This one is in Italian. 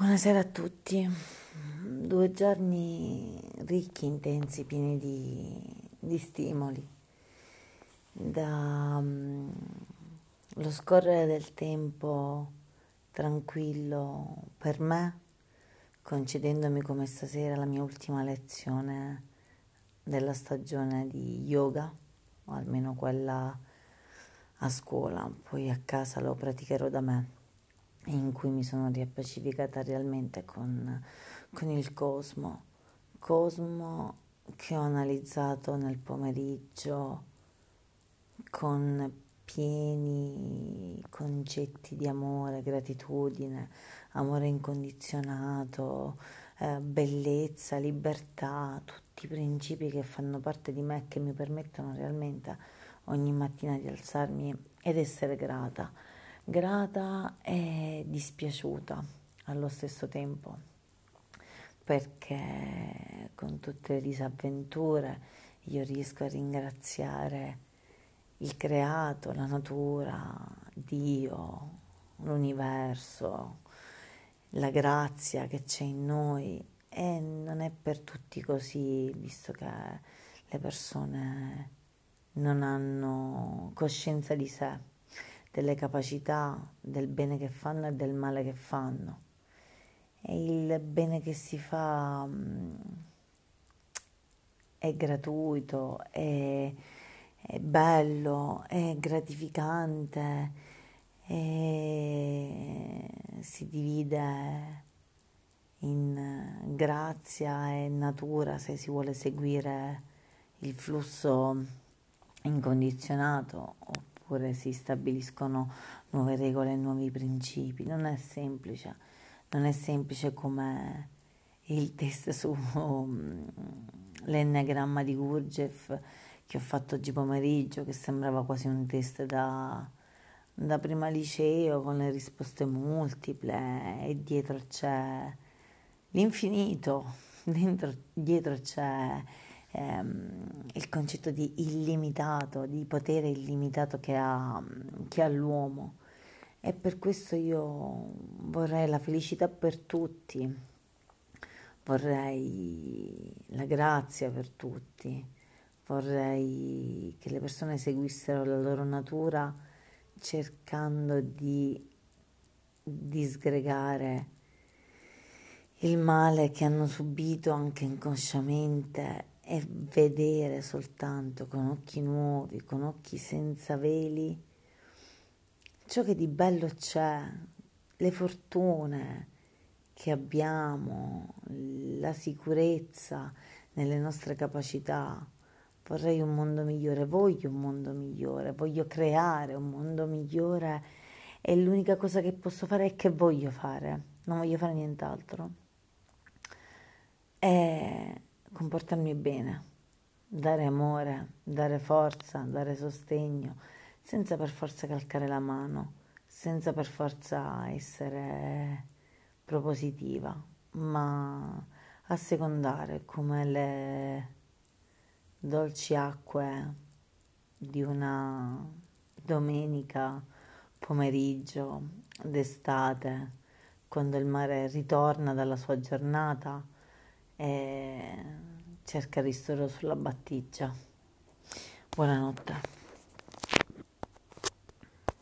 Buonasera a tutti. Due giorni ricchi, intensi, pieni di, di stimoli. Da um, lo scorrere del tempo tranquillo per me, concedendomi come stasera la mia ultima lezione della stagione di yoga, o almeno quella a scuola, poi a casa lo praticherò da me in cui mi sono riappacificata realmente con, con il cosmo, cosmo che ho analizzato nel pomeriggio con pieni concetti di amore, gratitudine, amore incondizionato, eh, bellezza, libertà, tutti i principi che fanno parte di me e che mi permettono realmente ogni mattina di alzarmi ed essere grata grata e dispiaciuta allo stesso tempo perché con tutte le disavventure io riesco a ringraziare il creato, la natura, Dio, l'universo, la grazia che c'è in noi. E non è per tutti così, visto che le persone non hanno coscienza di sé delle capacità, del bene che fanno e del male che fanno. E il bene che si fa mm, è gratuito, è, è bello, è gratificante, e si divide in grazia e natura se si vuole seguire il flusso incondizionato oppure si stabiliscono nuove regole nuovi principi. Non è semplice, non è semplice come il test sull'ennagramma mm, di Gurdjieff che ho fatto oggi pomeriggio, che sembrava quasi un test da, da prima liceo con le risposte multiple e dietro c'è l'infinito, dentro, dietro c'è ehm, il concetto di illimitato, di potere illimitato che ha, che ha l'uomo. E per questo io vorrei la felicità per tutti, vorrei la grazia per tutti, vorrei che le persone seguissero la loro natura cercando di disgregare il male che hanno subito anche inconsciamente e vedere soltanto con occhi nuovi, con occhi senza veli, ciò che di bello c'è, le fortune che abbiamo, la sicurezza nelle nostre capacità. Vorrei un mondo migliore, voglio un mondo migliore, voglio creare un mondo migliore e l'unica cosa che posso fare è che voglio fare, non voglio fare nient'altro. E comportarmi bene, dare amore, dare forza, dare sostegno, senza per forza calcare la mano, senza per forza essere propositiva, ma assecondare come le dolci acque di una domenica pomeriggio d'estate, quando il mare ritorna dalla sua giornata e cerca ristoro sulla battigia. Buonanotte.